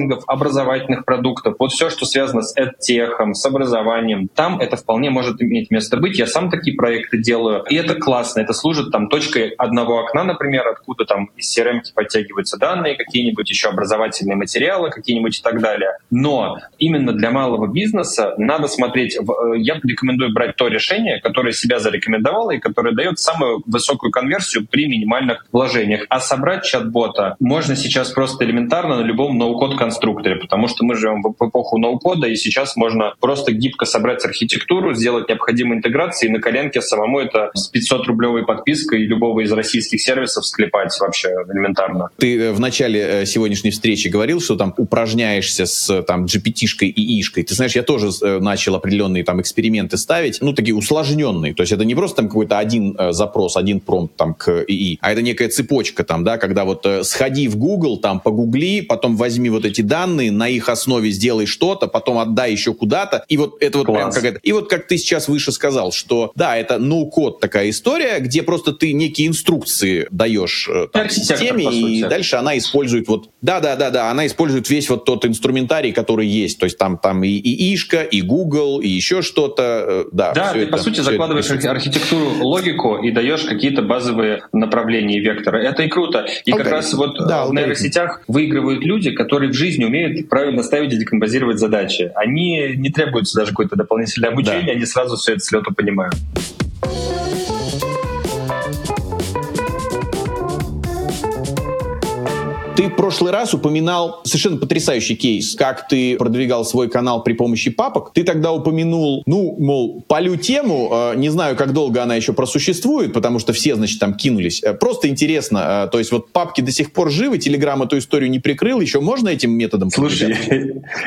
консалтингов, образовательных продуктов, вот все, что связано с эдтехом, с образованием, там это вполне может иметь место быть. Я сам такие проекты делаю, и это классно, это служит там точкой одного окна, например, откуда там из CRM подтягиваются данные, какие-нибудь еще образовательные материалы, какие-нибудь и так далее. Но именно для малого бизнеса надо смотреть, э, я рекомендую брать то решение, которое себя зарекомендовало и которое дает самую высокую конверсию при минимальных вложениях. А собрать чат-бота можно сейчас просто элементарно на любом ноу-код конструкторе, потому что мы живем в эпоху ноу-кода, и сейчас можно просто гибко собрать архитектуру, сделать необходимые интеграции и на коленке самому это с 500-рублевой подпиской любого из российских сервисов склепать вообще элементарно. Ты э, в начале э, сегодняшней встречи говорил, что там упражняешься с там GPT-шкой и ишкой. Ты знаешь, я тоже э, начал определенные там эксперименты ставить, ну, такие усложненные. То есть это не просто там какой-то один запрос, один промпт там к ИИ, а это некая цепочка там, да, когда вот сходи в Google, там погугли, потом возьми вот эти данные, на их основе сделай что-то, потом отдай еще куда-то, и вот это вот Класс. прям какая-то... И вот как ты сейчас выше сказал, что да, это вот такая история, где просто ты некие инструкции даешь э, там, системе, и дальше она использует вот... Да-да-да-да, она использует весь вот тот инструментарий, который есть. То есть там, там и, и Ишка, и Google, и еще что-то. Э, да, да ты, это, по сути, закладываешь это архитектуру, логику и даешь какие-то базовые направления и векторы. Это и круто. И okay. как раз вот да, в нейросетях выигрывают люди, которые в жизни умеют правильно ставить и декомпозировать задачи. Они не требуются даже какое-то дополнительное обучение, да. они сразу все это с лету понимают. Ты в прошлый раз упоминал совершенно потрясающий кейс, как ты продвигал свой канал при помощи папок. Ты тогда упомянул, ну, мол, полю тему, э, не знаю, как долго она еще просуществует, потому что все, значит, там кинулись. Э, просто интересно, э, то есть вот папки до сих пор живы, Телеграм эту историю не прикрыл, еще можно этим методом Слушай,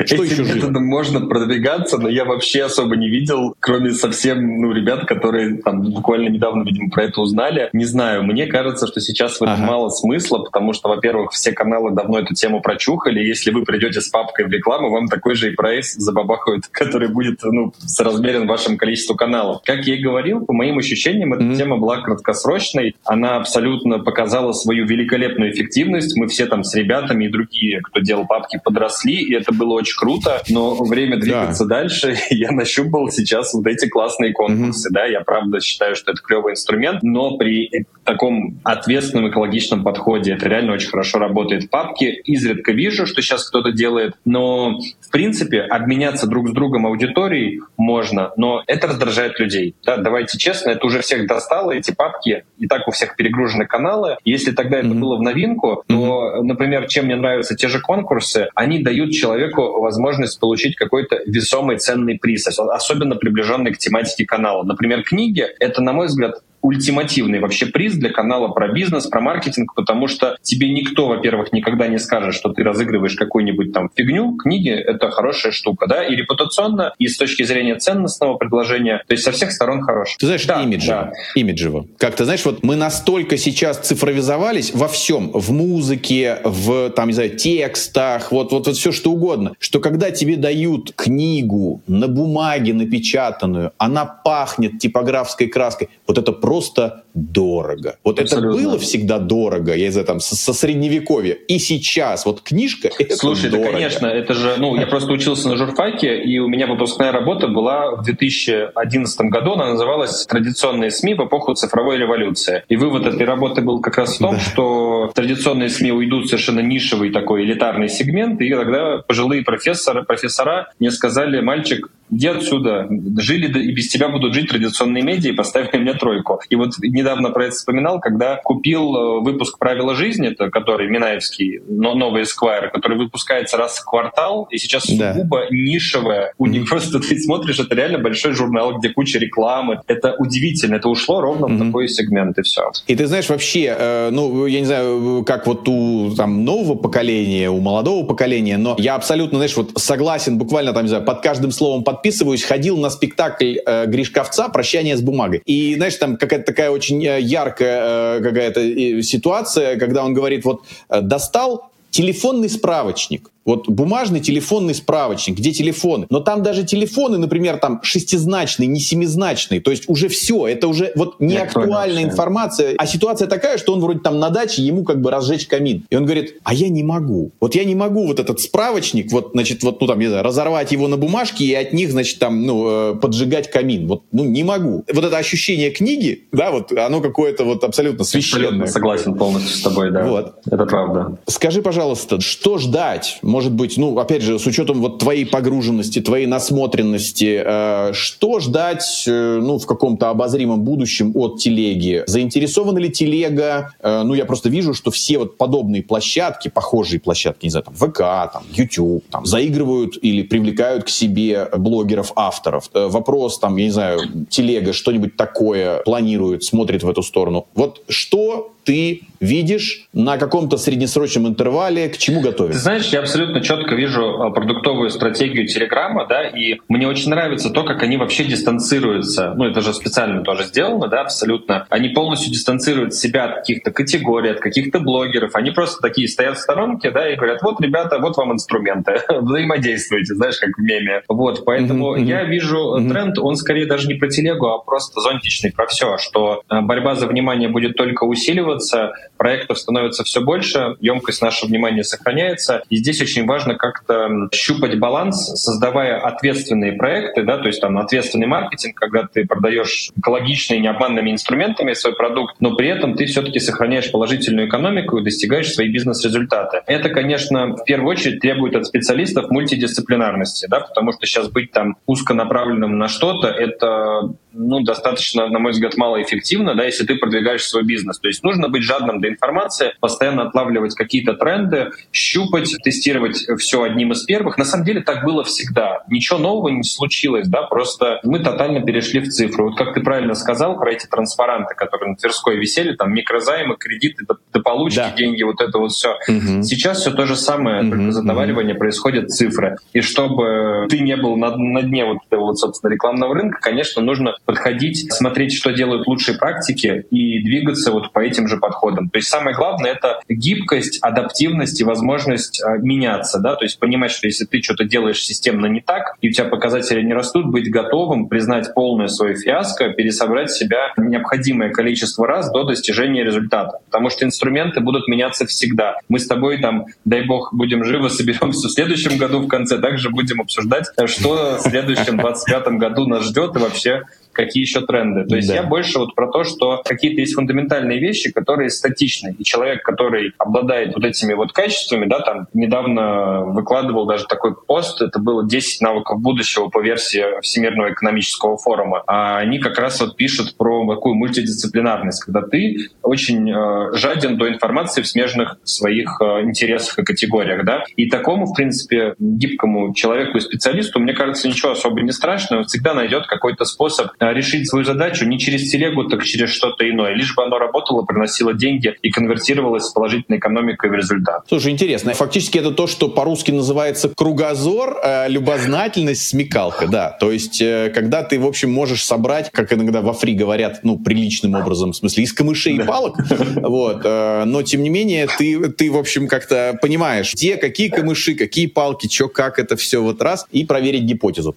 что этим еще методом живо? можно продвигаться, но я вообще особо не видел, кроме совсем, ну, ребят, которые там буквально недавно, видимо, про это узнали. Не знаю, мне кажется, что сейчас в этом ага. мало смысла, потому что, во-первых, все каналы давно эту тему прочухали. Если вы придете с папкой в рекламу, вам такой же и прайс забабахают, который будет ну, соразмерен вашему количеству каналов. Как я и говорил, по моим ощущениям, эта mm-hmm. тема была краткосрочной. Она абсолютно показала свою великолепную эффективность. Мы все там с ребятами и другие, кто делал папки, подросли, и это было очень круто. Но время двигаться да. дальше. Я нащупал сейчас вот эти классные конкурсы. Mm-hmm. Да, я правда считаю, что это клевый инструмент, но при таком ответственном экологичном подходе это реально очень хорошо работает работает. Папки изредка вижу, что сейчас кто-то делает, но в принципе обменяться друг с другом аудиторией можно, но это раздражает людей. Да, давайте честно, это уже всех достало, эти папки, и так у всех перегружены каналы. Если тогда это mm-hmm. было в новинку, то, mm-hmm. например, чем мне нравятся те же конкурсы, они дают человеку возможность получить какой-то весомый ценный приз, особенно приближенный к тематике канала. Например, книги — это, на мой взгляд, ультимативный вообще приз для канала про бизнес, про маркетинг, потому что тебе никто, во-первых, никогда не скажет, что ты разыгрываешь какую-нибудь там фигню. Книги — это хорошая штука, да, и репутационно, и с точки зрения ценностного предложения, то есть со всех сторон хорош. Ты знаешь, да, имиджево. Да. Имиджево. Как ты знаешь, вот мы настолько сейчас цифровизовались во всем, в музыке, в, там, не знаю, текстах, вот, вот, вот все что угодно, что когда тебе дают книгу на бумаге напечатанную, она пахнет типографской краской, вот это просто дорого. Вот Абсолютно. это было всегда дорого, я из этого со, со средневековья. И сейчас вот книжка это Слушай, дорого. да, конечно, это же, ну, я просто учился на журфаке, и у меня выпускная работа была в 2011 году, она называлась «Традиционные СМИ в эпоху цифровой революции». И вывод этой работы был как раз в том, да. что традиционные СМИ уйдут совершенно нишевый такой элитарный сегмент, и тогда пожилые профессоры, профессора мне сказали, мальчик, иди отсюда, жили и без тебя будут жить традиционные медиа, и поставили мне тройку. И вот недавно про это вспоминал, когда купил э, выпуск «Правила жизни», это который Минаевский, но новый Esquire, который выпускается раз в квартал, и сейчас да. сугубо нишевая. У них просто ты смотришь, это реально большой журнал, где куча рекламы. Это удивительно, это ушло ровно mm-hmm. в такой сегмент, и все. И ты знаешь, вообще, э, ну, я не знаю, как вот у там, нового поколения, у молодого поколения, но я абсолютно, знаешь, вот согласен буквально там, не знаю, под каждым словом подписываюсь, ходил на спектакль э, Гришковца «Прощание с бумагой». И, знаешь, там какая-то такая очень э, яркая э, какая-то э, ситуация, когда он говорит, вот достал телефонный справочник, вот бумажный телефонный справочник, где телефоны. Но там даже телефоны, например, там шестизначные, не семизначные. То есть уже все, это уже вот не актуальная информация. А ситуация такая, что он вроде там на даче, ему как бы разжечь камин. И он говорит, а я не могу. Вот я не могу вот этот справочник, вот, значит, вот, ну там, не знаю, разорвать его на бумажке и от них, значит, там, ну, э, поджигать камин. Вот, ну, не могу. Вот это ощущение книги, да, вот, оно какое-то вот абсолютно священное. Абсолютно согласен полностью с тобой, да. Вот. Это правда. Скажи, пожалуйста, что ждать? Может быть, ну, опять же, с учетом вот твоей погруженности, твоей насмотренности, э, что ждать, э, ну, в каком-то обозримом будущем от телеги? Заинтересована ли телега? Э, ну, я просто вижу, что все вот подобные площадки, похожие площадки, не знаю, там, ВК, там, YouTube, там, заигрывают или привлекают к себе блогеров, авторов. Э, вопрос, там, я не знаю, телега, что-нибудь такое планирует, смотрит в эту сторону. Вот что ты видишь на каком-то среднесрочном интервале, к чему готовиться? Ты знаешь, я абсолютно четко вижу а, продуктовую стратегию Телеграма, да, и мне очень нравится то, как они вообще дистанцируются. Ну, это же специально тоже сделано, да, абсолютно. Они полностью дистанцируют себя от каких-то категорий, от каких-то блогеров. Они просто такие стоят в сторонке, да, и говорят, вот, ребята, вот вам инструменты, взаимодействуйте, знаешь, как в меме. Вот, поэтому mm-hmm. я вижу mm-hmm. тренд, он скорее даже не про телегу, а просто зонтичный, про все, что а, борьба за внимание будет только усиливаться, делаться, проектов становится все больше, емкость нашего внимания сохраняется. И здесь очень важно как-то щупать баланс, создавая ответственные проекты, да, то есть там ответственный маркетинг, когда ты продаешь экологичные, необманными инструментами свой продукт, но при этом ты все-таки сохраняешь положительную экономику и достигаешь свои бизнес-результаты. Это, конечно, в первую очередь требует от специалистов мультидисциплинарности, да, потому что сейчас быть там узконаправленным на что-то, это ну, достаточно, на мой взгляд, малоэффективно, да, если ты продвигаешь свой бизнес. То есть нужно быть жадным до информации, постоянно отлавливать какие-то тренды, щупать, тестировать все одним из первых. На самом деле так было всегда. Ничего нового не случилось, да, просто мы тотально перешли в цифру. Вот как ты правильно сказал про эти транспаранты, которые на Тверской висели, там микрозаймы, кредиты до, до получки, да. деньги, вот это вот все. Угу. Сейчас все то же самое, угу. только задоваривание угу. происходит цифры. И чтобы ты не был на, на дне вот этого вот, собственно, рекламного рынка, конечно, нужно подходить, смотреть, что делают лучшие практики и двигаться вот по этим же подходам. То есть самое главное — это гибкость, адаптивность и возможность э, меняться, да, то есть понимать, что если ты что-то делаешь системно не так, и у тебя показатели не растут, быть готовым признать полное свое фиаско, пересобрать себя необходимое количество раз до достижения результата. Потому что инструменты будут меняться всегда. Мы с тобой там, дай бог, будем живы, соберемся в следующем году в конце, также будем обсуждать, что в следующем 25 году нас ждет и вообще какие еще тренды. То есть да. я больше вот про то, что какие-то есть фундаментальные вещи, которые статичны. И человек, который обладает вот этими вот качествами, да, там недавно выкладывал даже такой пост, это было 10 навыков будущего по версии Всемирного экономического форума. А они как раз вот пишут про такую мультидисциплинарность, когда ты очень э, жаден до информации в смежных своих э, интересах и категориях, да. И такому, в принципе, гибкому человеку и специалисту, мне кажется, ничего особо не страшно, он всегда найдет какой-то способ э, решить свою задачу не через телегу, так через что-то иное, лишь бы оно работало, приносило деньги и конвертировалось в положительной экономикой в результат. Слушай, интересно. Фактически это то, что по-русски называется кругозор, э, любознательность, смекалка, да. То есть, э, когда ты, в общем, можешь собрать, как иногда во фри говорят, ну, приличным образом, в смысле, из камышей и палок, вот, э, но, тем не менее, ты, ты, в общем, как-то понимаешь, где, какие камыши, какие палки, что, как это все вот раз, и проверить гипотезу.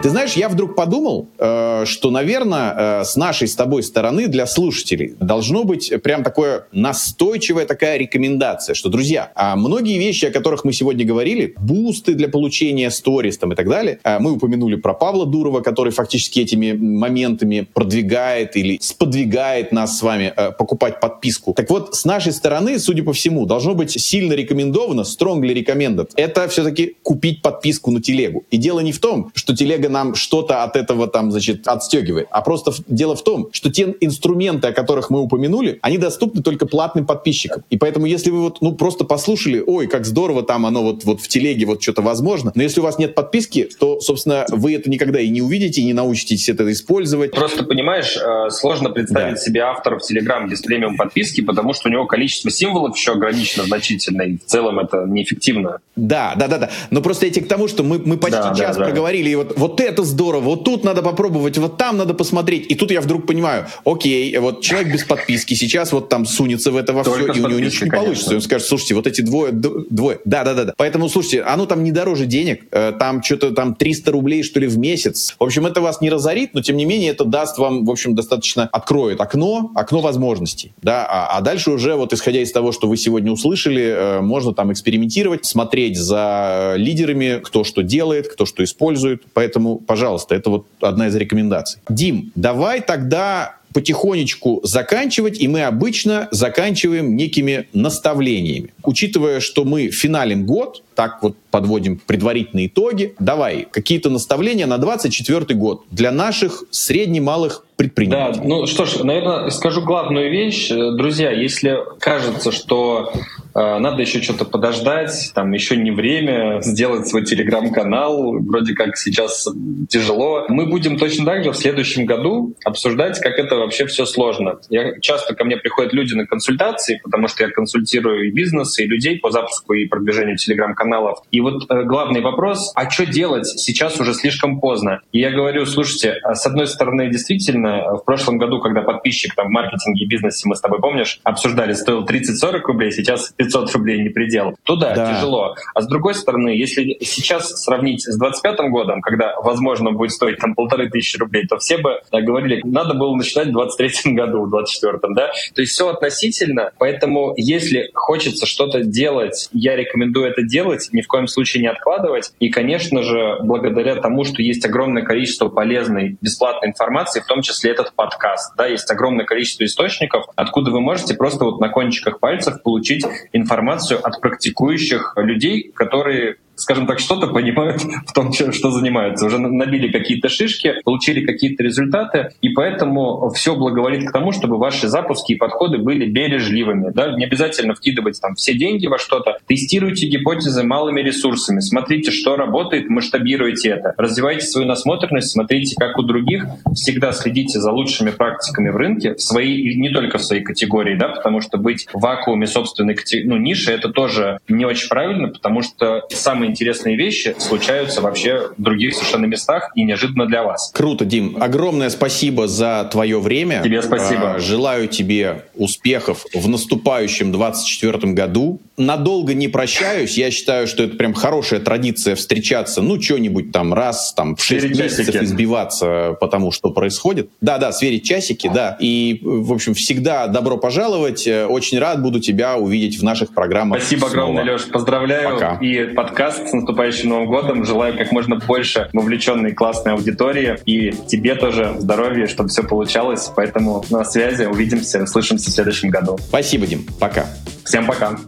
Ты знаешь, я вдруг подумал, э, что, наверное, э, с нашей с тобой стороны для слушателей должно быть прям такое настойчивая такая рекомендация, что, друзья, а многие вещи, о которых мы сегодня говорили, бусты для получения сторис там и так далее, э, мы упомянули про Павла Дурова, который фактически этими моментами продвигает или сподвигает нас с вами э, покупать подписку. Так вот, с нашей стороны, судя по всему, должно быть сильно рекомендовано, strongly recommended, это все-таки купить подписку на телегу. И дело не в том, что телега телега нам что-то от этого там, значит, отстегивает. А просто дело в том, что те инструменты, о которых мы упомянули, они доступны только платным подписчикам. И поэтому, если вы вот, ну, просто послушали, ой, как здорово там оно вот, вот в телеге вот что-то возможно, но если у вас нет подписки, то, собственно, вы это никогда и не увидите, и не научитесь это использовать. Просто, понимаешь, э, сложно представить да. себе авторов Telegram без премиум подписки, потому что у него количество символов еще ограничено значительно, и в целом это неэффективно. Да, да, да, да. Но просто эти к тому, что мы, мы почти да, час да, проговорили, и вот, вот вот это здорово, вот тут надо попробовать, вот там надо посмотреть. И тут я вдруг понимаю, окей, вот человек без подписки сейчас вот там сунется в это во Только все, и у него ничего не получится. И он скажет, слушайте, вот эти двое, двое, да-да-да. Поэтому, слушайте, оно там не дороже денег, э, там что-то там 300 рублей, что ли, в месяц. В общем, это вас не разорит, но тем не менее это даст вам, в общем, достаточно откроет окно, окно возможностей, да, а, а дальше уже вот исходя из того, что вы сегодня услышали, э, можно там экспериментировать, смотреть за лидерами, кто что делает, кто что использует, поэтому Поэтому, пожалуйста, это вот одна из рекомендаций. Дим, давай тогда потихонечку заканчивать, и мы обычно заканчиваем некими наставлениями. Учитывая, что мы финалим год, так вот подводим предварительные итоги, давай, какие-то наставления на 24 год для наших средне-малых предпринимателей. Да, ну что ж, наверное, скажу главную вещь. Друзья, если кажется, что надо еще что-то подождать, там еще не время сделать свой телеграм-канал, вроде как сейчас тяжело, мы будем точно так же в следующем году обсуждать, как это вообще все сложно. Я, часто ко мне приходят люди на консультации, потому что я консультирую и бизнес, и людей по запуску и продвижению телеграм-каналов. И вот э, главный вопрос, а что делать? Сейчас уже слишком поздно. И я говорю, слушайте, а с одной стороны, действительно, в прошлом году, когда подписчик там, в маркетинге и бизнесе, мы с тобой, помнишь, обсуждали, стоил 30-40 рублей, сейчас 500 рублей не предел. Туда да. тяжело. А с другой стороны, если сейчас сравнить с 25 годом, когда, возможно, будет стоить там полторы тысячи рублей, то все бы да, говорили, надо было начинать в 23 году, в 24 да? То есть все относительно, поэтому если хочется что-то делать, я рекомендую это делать, ни в коем случае не откладывать. И, конечно же, благодаря тому, что есть огромное количество полезной бесплатной информации, в том числе этот подкаст, да, есть огромное количество источников, откуда вы можете просто вот на кончиках пальцев получить информацию от практикующих людей, которые скажем так, что-то понимают в том, что занимаются. Уже набили какие-то шишки, получили какие-то результаты, и поэтому все благоволит к тому, чтобы ваши запуски и подходы были бережливыми. Да? Не обязательно вкидывать там все деньги во что-то. Тестируйте гипотезы малыми ресурсами, смотрите, что работает, масштабируйте это. Развивайте свою насмотренность, смотрите, как у других. Всегда следите за лучшими практиками в рынке, в своей, не только в своей категории, да, потому что быть в вакууме собственной ну, ниши — это тоже не очень правильно, потому что самые интересные вещи случаются вообще в других совершенно местах и неожиданно для вас. Круто, Дим. Огромное спасибо за твое время. Тебе спасибо. А, желаю тебе успехов в наступающем 24 году. Надолго не прощаюсь. Я считаю, что это прям хорошая традиция встречаться, ну, что-нибудь там раз там в 6 сверить месяцев часики. избиваться потому, что происходит. Да-да, сверить часики, да. И, в общем, всегда добро пожаловать. Очень рад буду тебя увидеть в наших программах Спасибо снова. огромное, Леш. Поздравляю. Пока. И подкаст С наступающим Новым годом. Желаю как можно больше вовлеченной классной аудитории. И тебе тоже здоровья, чтобы все получалось. Поэтому на связи. Увидимся, услышимся в следующем году. Спасибо, Дим. Пока. Всем пока.